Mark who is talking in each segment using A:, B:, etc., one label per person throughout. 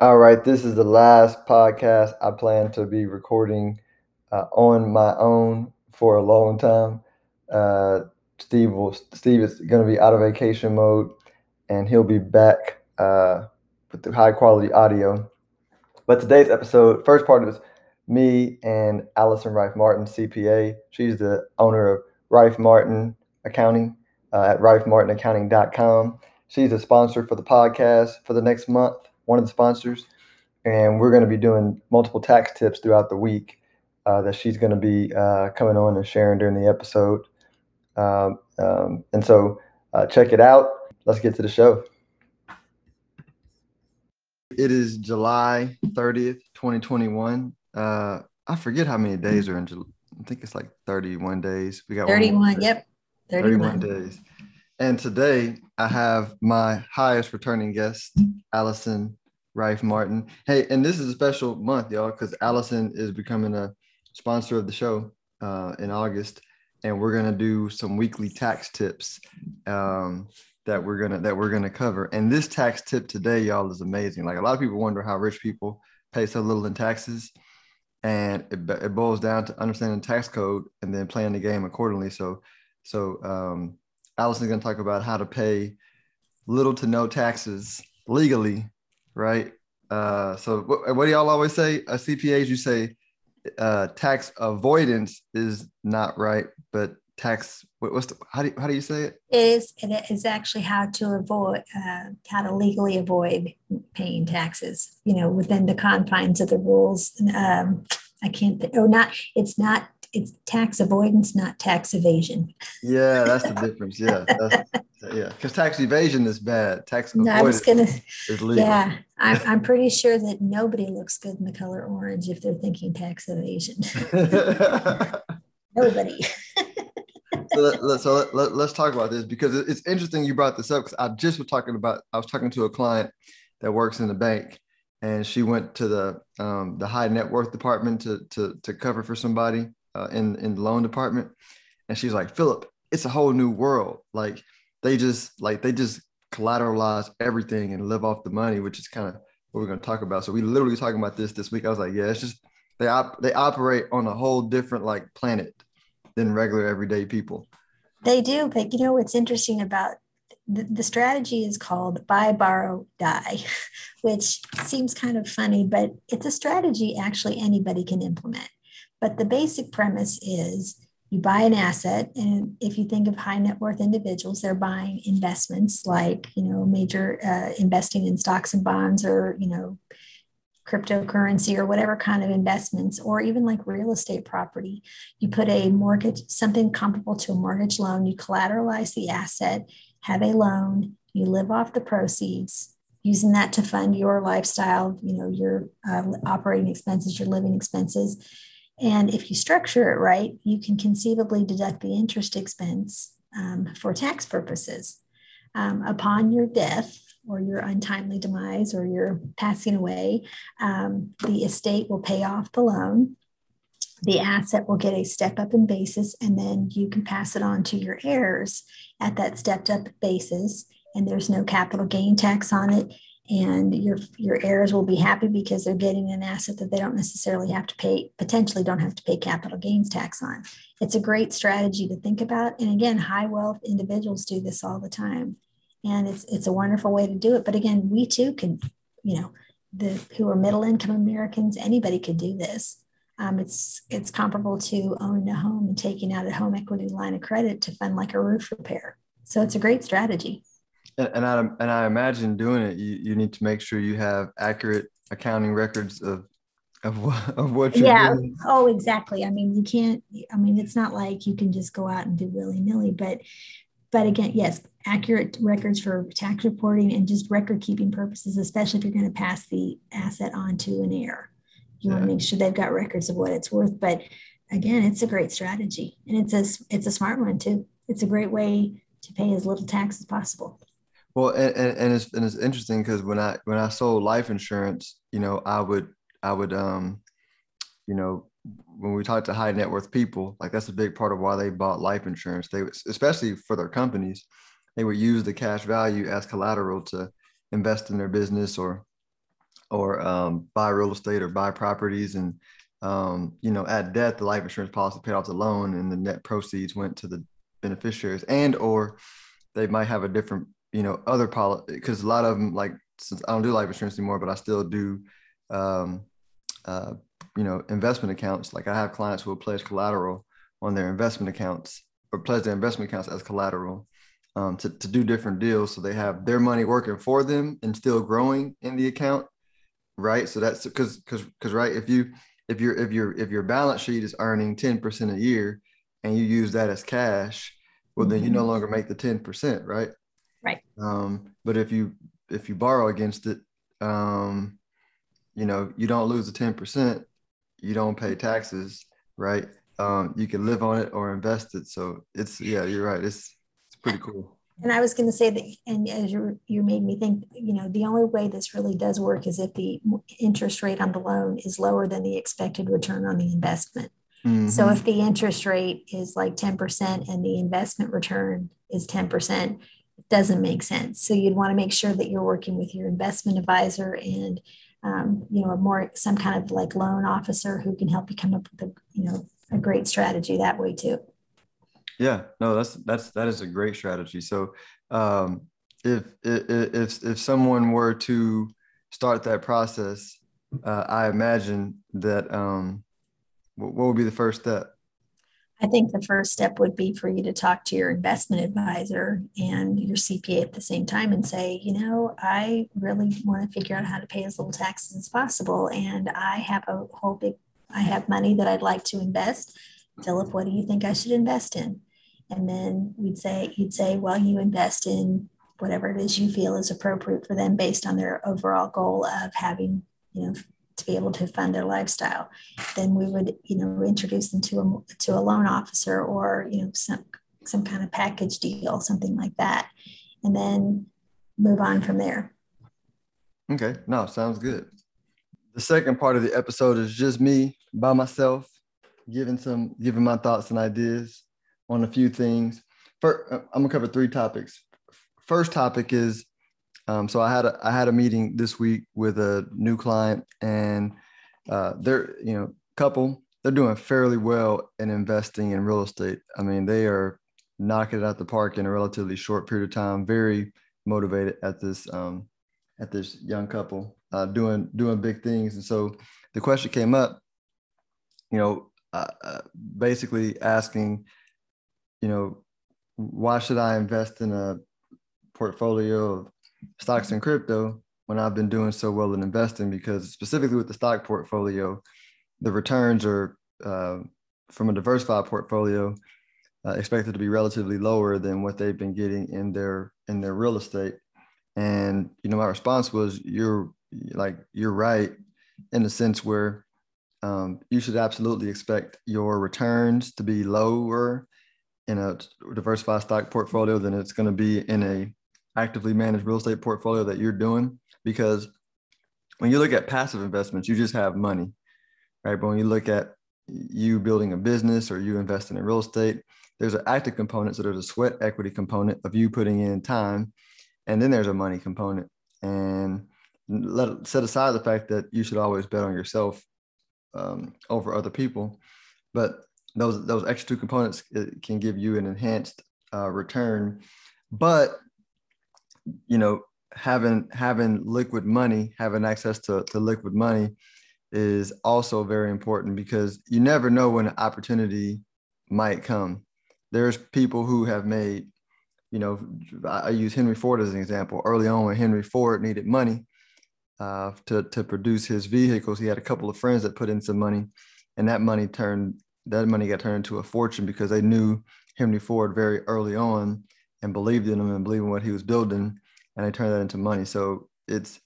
A: All right, this is the last podcast I plan to be recording uh, on my own for a long time. Uh, Steve will Steve is going to be out of vacation mode, and he'll be back uh, with the high quality audio. But today's episode, first part is me and Allison Rife Martin, CPA. She's the owner of Rife Martin Accounting uh, at rifemartinaccounting.com. She's a sponsor for the podcast for the next month one of the sponsors, and we're going to be doing multiple tax tips throughout the week uh, that she's going to be uh, coming on and sharing during the episode. Um, um, and so uh, check it out. Let's get to the show. It is July 30th, 2021. Uh, I forget how many days are in July. I think it's like 31 days.
B: We got 31. Yep.
A: 31. 31 days. And today I have my highest returning guest, Allison Rife Martin. Hey, and this is a special month, y'all, because Allison is becoming a sponsor of the show uh, in August, and we're gonna do some weekly tax tips um, that we're gonna that we're gonna cover. And this tax tip today, y'all, is amazing. Like a lot of people wonder how rich people pay so little in taxes, and it, it boils down to understanding tax code and then playing the game accordingly. So, so um, Allison's gonna talk about how to pay little to no taxes legally right? Uh, so what, what do y'all always say? A CPAs, you say uh, tax avoidance is not right, but tax what, what's the, how do you, how do you say it?
B: It is it is actually how to avoid uh, how to legally avoid paying taxes. You know, within the confines of the rules. Um, I can't. Th- oh, not. It's not it's tax avoidance, not tax evasion.
A: Yeah, that's the difference. Yeah, yeah, because tax evasion is bad. Tax
B: no, I was gonna, is legal. Yeah, I'm, I'm pretty sure that nobody looks good in the color orange if they're thinking tax evasion. nobody.
A: so let, so let, let, let's talk about this because it's interesting you brought this up because I just was talking about I was talking to a client that works in the bank and she went to the um, the high net worth department to to to cover for somebody uh, in in the loan department, and she's like, Philip, it's a whole new world. Like they just like they just collateralize everything and live off the money, which is kind of what we're going to talk about. So we literally talking about this this week. I was like, yeah, it's just they op- they operate on a whole different like planet than regular everyday people.
B: They do, but you know what's interesting about the, the strategy is called buy, borrow, die, which seems kind of funny, but it's a strategy actually anybody can implement. But the basic premise is you buy an asset and if you think of high net worth individuals they're buying investments like you know major uh, investing in stocks and bonds or you know cryptocurrency or whatever kind of investments or even like real estate property. You put a mortgage something comparable to a mortgage loan you collateralize the asset have a loan you live off the proceeds using that to fund your lifestyle you know your uh, operating expenses your living expenses and if you structure it right, you can conceivably deduct the interest expense um, for tax purposes. Um, upon your death or your untimely demise or your passing away, um, the estate will pay off the loan. The asset will get a step up in basis, and then you can pass it on to your heirs at that stepped up basis. And there's no capital gain tax on it and your your heirs will be happy because they're getting an asset that they don't necessarily have to pay potentially don't have to pay capital gains tax on. It's a great strategy to think about. And again high wealth individuals do this all the time. And it's it's a wonderful way to do it. But again we too can you know the who are middle income americans anybody could do this. Um, it's it's comparable to owning a home and taking out a home equity line of credit to fund like a roof repair. So it's a great strategy
A: and, I and I imagine doing it, you, you need to make sure you have accurate accounting records of of what, of what you're yeah. doing.
B: Oh, exactly. I mean, you can't. I mean, it's not like you can just go out and do willy nilly. But but again, yes, accurate records for tax reporting and just record keeping purposes, especially if you're going to pass the asset on to an heir. You yeah. want to make sure they've got records of what it's worth. But again, it's a great strategy, and it's a it's a smart one too. It's a great way to pay as little tax as possible.
A: Well, and, and, and it's and it's interesting because when I when I sold life insurance, you know, I would I would um, you know, when we talk to high net worth people, like that's a big part of why they bought life insurance. They especially for their companies, they would use the cash value as collateral to invest in their business or or um, buy real estate or buy properties and um, you know at death the life insurance policy paid off the loan and the net proceeds went to the beneficiaries and or they might have a different you know other policy because a lot of them like since i don't do life insurance anymore but i still do um, uh, you know investment accounts. Like i have clients who will pledge collateral on their investment accounts or pledge their investment accounts as collateral um, to, to do different deals. So they have their money working for them and still growing in the account right? So that's because because because right if you if your if your if your balance sheet is earning 10% a year and you use that as cash well then you no mm-hmm. longer make the 10% right
B: right.
A: Um, but if you if you borrow against it um, you know you don't lose the 10% you don't pay taxes right? Um, you can live on it or invest it. So it's yeah you're right. It's it's pretty cool.
B: And I was going to say that, and as you you made me think, you know, the only way this really does work is if the interest rate on the loan is lower than the expected return on the investment. Mm-hmm. So if the interest rate is like 10% and the investment return is 10%, it doesn't make sense. So you'd want to make sure that you're working with your investment advisor and um, you know, a more some kind of like loan officer who can help you come up with a, you know, a great strategy that way too.
A: Yeah, no, that's that's that is a great strategy. So, um, if if if someone were to start that process, uh, I imagine that um, what would be the first step?
B: I think the first step would be for you to talk to your investment advisor and your CPA at the same time and say, you know, I really want to figure out how to pay as little taxes as possible. And I have a whole big, I have money that I'd like to invest. Philip, what do you think I should invest in? And then we'd say, you'd say, well, you invest in whatever it is you feel is appropriate for them based on their overall goal of having, you know, to be able to fund their lifestyle. Then we would, you know, introduce them to a to a loan officer or, you know, some some kind of package deal, something like that. And then move on from there.
A: Okay. No, sounds good. The second part of the episode is just me by myself, giving some giving my thoughts and ideas on a few things. First, uh, I'm gonna cover three topics. First topic is um, so I had a I had a meeting this week with a new client, and uh, they're you know couple they're doing fairly well in investing in real estate. I mean, they are knocking it out the park in a relatively short period of time. Very motivated at this um, at this young couple uh, doing doing big things. And so the question came up, you know, uh, uh basically asking you know, why should I invest in a portfolio of stocks and crypto when I've been doing so well in investing? Because specifically with the stock portfolio, the returns are uh, from a diversified portfolio uh, expected to be relatively lower than what they've been getting in their in their real estate. And you know, my response was, "You're like you're right in the sense where um, you should absolutely expect your returns to be lower in a diversified stock portfolio than it's going to be in a actively managed real estate portfolio that you're doing? Because when you look at passive investments you just have money right? But when you look at you building a business or you investing in real estate there's an active component so there's a sweat equity component of you putting in time and then there's a money component. And let set aside the fact that you should always bet on yourself um, over other people but those those extra two components can give you an enhanced uh, return. But you know having having liquid money having access to, to liquid money is also very important because you never know when an opportunity might come. There's people who have made you know i use henry ford as an example. Early on when henry ford needed money uh, to, to produce his vehicles he had a couple of friends that put in some money and that money turned that money got turned into a fortune because they knew Henry Ford very early on and believed in him and believed in what he was building, and they turned that into money. So it's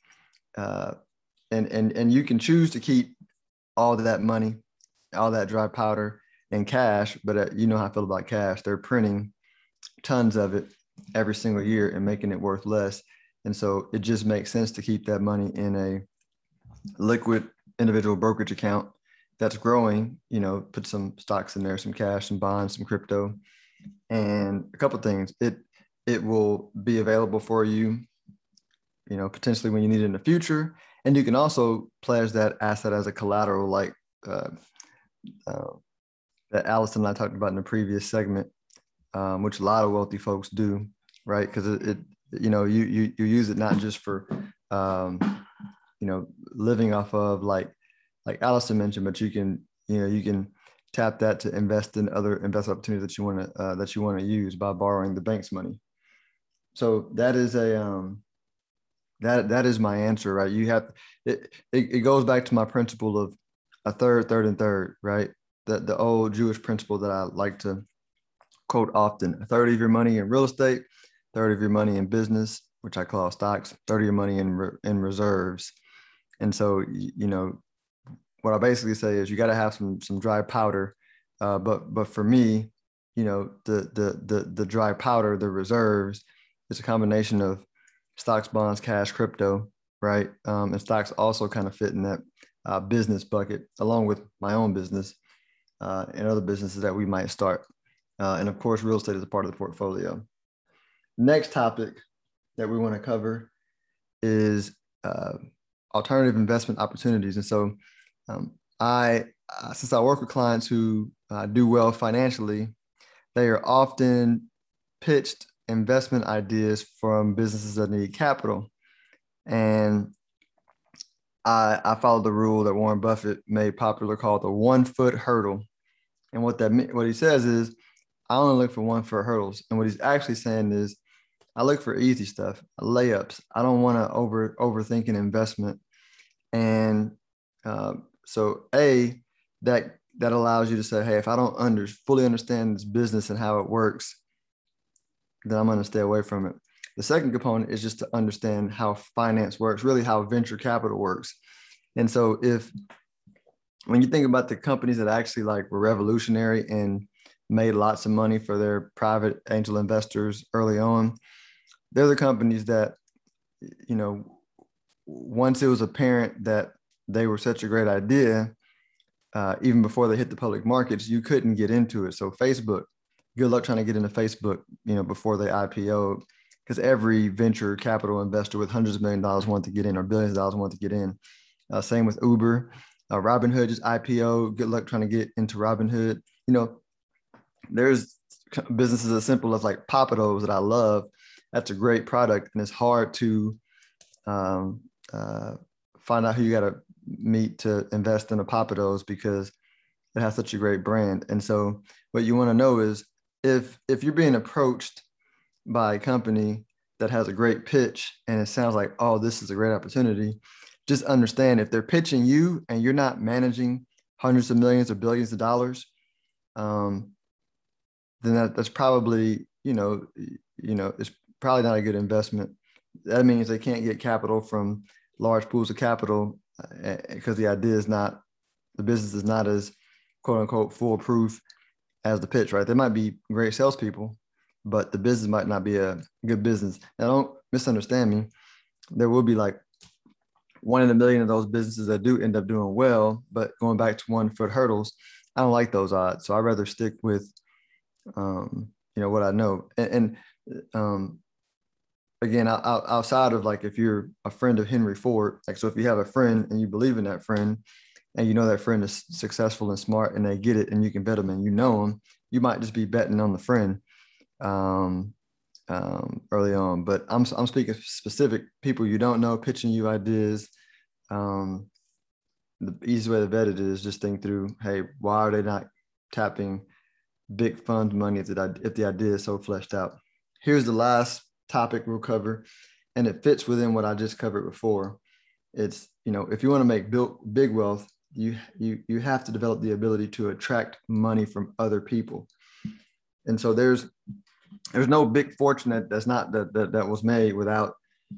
A: uh, and and and you can choose to keep all that money, all that dry powder in cash, but uh, you know how I feel about cash. They're printing tons of it every single year and making it worth less, and so it just makes sense to keep that money in a liquid individual brokerage account that's growing, you know, put some stocks in there, some cash, some bonds, some crypto, and a couple things. It it will be available for you, you know, potentially when you need it in the future, and you can also pledge that asset as a collateral, like uh, uh, that Allison and I talked about in the previous segment, um, which a lot of wealthy folks do, right? Because it, it, you know, you you you use it not just for, um, you know, living off of like like Allison mentioned, but you can you know you can tap that to invest in other investment opportunities that you want to uh, that you want to use by borrowing the bank's money. So that is a um, that that is my answer, right? You have it, it. It goes back to my principle of a third, third, and third, right? The the old Jewish principle that I like to quote often: a third of your money in real estate, third of your money in business, which I call stocks, third of your money in in reserves. And so, you know, what I basically say is you got to have some some dry powder. Uh, but but for me, you know, the the the the dry powder, the reserves, it's a combination of stocks, bonds, cash, crypto, right? Um, and stocks also kind of fit in that uh, business bucket, along with my own business uh, and other businesses that we might start. Uh, and of course, real estate is a part of the portfolio. Next topic that we want to cover is uh, alternative investment opportunities. And so, um, I, uh, since I work with clients who uh, do well financially, they are often pitched investment ideas from businesses that need capital. And I, I followed the rule that Warren Buffett made popular called the one foot hurdle. And what that what he says is, I only look for one foot hurdles. And what he's actually saying is, I look for easy stuff, layups. I don't want to over overthink an investment. And uh, so, a that that allows you to say, hey, if I don't under fully understand this business and how it works, then I'm going to stay away from it. The second component is just to understand how finance works, really how venture capital works. And so if when you think about the companies that actually like were revolutionary and made lots of money for their private angel investors early on, they're the companies that, you know, once it was apparent that they were such a great idea, uh, even before they hit the public markets, you couldn't get into it. So Facebook, good luck trying to get into Facebook, you know, before they IPO, because every venture capital investor with hundreds of million dollars want to get in or billions of dollars want to get in. Uh, same with Uber. Uh, Robinhood just IPO. Good luck trying to get into Robinhood. You know, there's businesses as simple as like Pappadeaux that I love. That's a great product, and it's hard to um, uh, find out who you got to meet to invest in a Pappadeaux because it has such a great brand. And so, what you want to know is if if you're being approached by a company that has a great pitch and it sounds like oh this is a great opportunity just understand if they're pitching you and you're not managing hundreds of millions or billions of dollars um, then that, that's probably you know you know it's probably not a good investment that means they can't get capital from large pools of capital because the idea is not the business is not as quote unquote foolproof as the pitch, right? They might be great salespeople, but the business might not be a good business. Now, don't misunderstand me. There will be like one in a million of those businesses that do end up doing well, but going back to one foot hurdles, I don't like those odds. So I'd rather stick with, um, you know, what I know. And, and um, again, outside of like if you're a friend of Henry Ford, like so if you have a friend and you believe in that friend, and you know that friend is successful and smart and they get it and you can bet them and you know them, you might just be betting on the friend um, um, early on. But I'm, I'm speaking specific people you don't know, pitching you ideas. Um, the easiest way to vet it is just think through, hey, why are they not tapping big fund money if the, if the idea is so fleshed out? Here's the last topic we'll cover, and it fits within what I just covered before. It's, you know, if you want to make big wealth, you you you have to develop the ability to attract money from other people. And so there's there's no big fortune that that's not that that, that was made without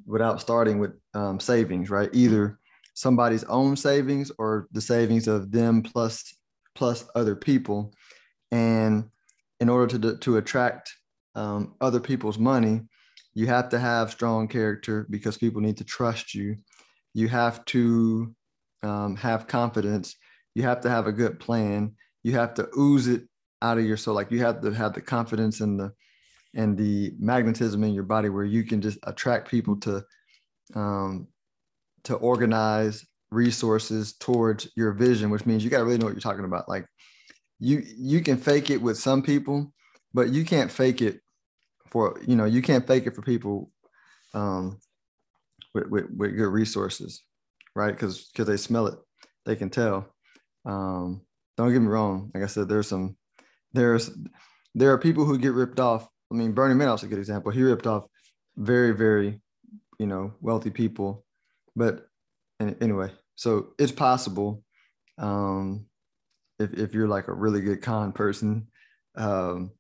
A: without starting with um, savings right? Either somebody's own savings or the savings of them plus plus other people. And in order to to attract um, other people's money you have to have strong character because people need to trust you you have to um, have confidence, you have to have a good plan. You have to ooze it out of your soul. Like you have to have the confidence and the and the magnetism in your body where you can just attract people to um, to organize resources towards your vision, which means you got to really know what you're talking about. Like you you can fake it with some people, but you can't fake it for you know you can't fake it for people um, with, with, with good resources, right? Because because they smell it, they can tell. Um, don't get me wrong. Like I said, there's some there's there are people who get ripped off. I mean, Bernie Madoff's a good example. He ripped off very very you know wealthy people, but anyway, so it's possible. Um, if, if you're like a really good con person, um,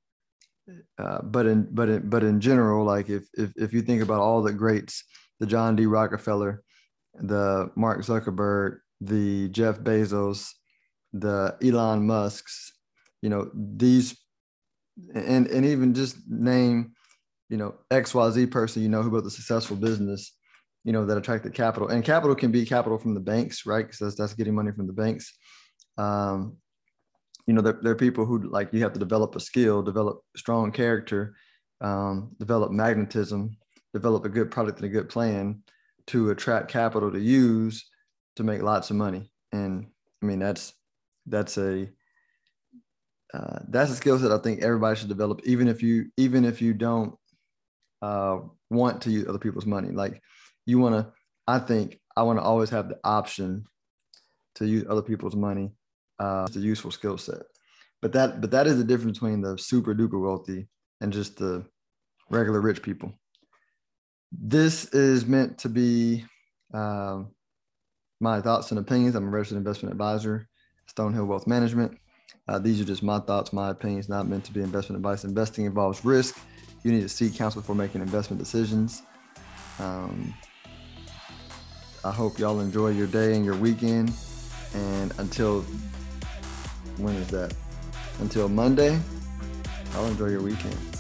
A: uh, but in but in but in general, like if if if you think about all the greats, the John D. Rockefeller, the Mark Zuckerberg, the Jeff Bezos, the Elon Musk's, you know these, and and even just name, you know X Y Z person you know who built a successful business, you know that attracted capital, and capital can be capital from the banks, right? Because that's that's getting money from the banks. Um, you know, there, there are people who like you have to develop a skill, develop strong character, um, develop magnetism, develop a good product and a good plan to attract capital to use to make lots of money. And I mean, that's that's a uh, that's a skill set I think everybody should develop, even if you even if you don't uh, want to use other people's money. Like you want to, I think I want to always have the option to use other people's money uh, it's a useful skill set. But that but that is the difference between the super duper wealthy and just the regular rich people. This is meant to be um, my thoughts and opinions. I'm a registered investment advisor, Stonehill Wealth Management. Uh, these are just my thoughts, my opinions, not meant to be investment advice. Investing involves risk. You need to seek counsel before making investment decisions. Um, I hope y'all enjoy your day and your weekend. And until when is that? Until Monday, I'll enjoy your weekend.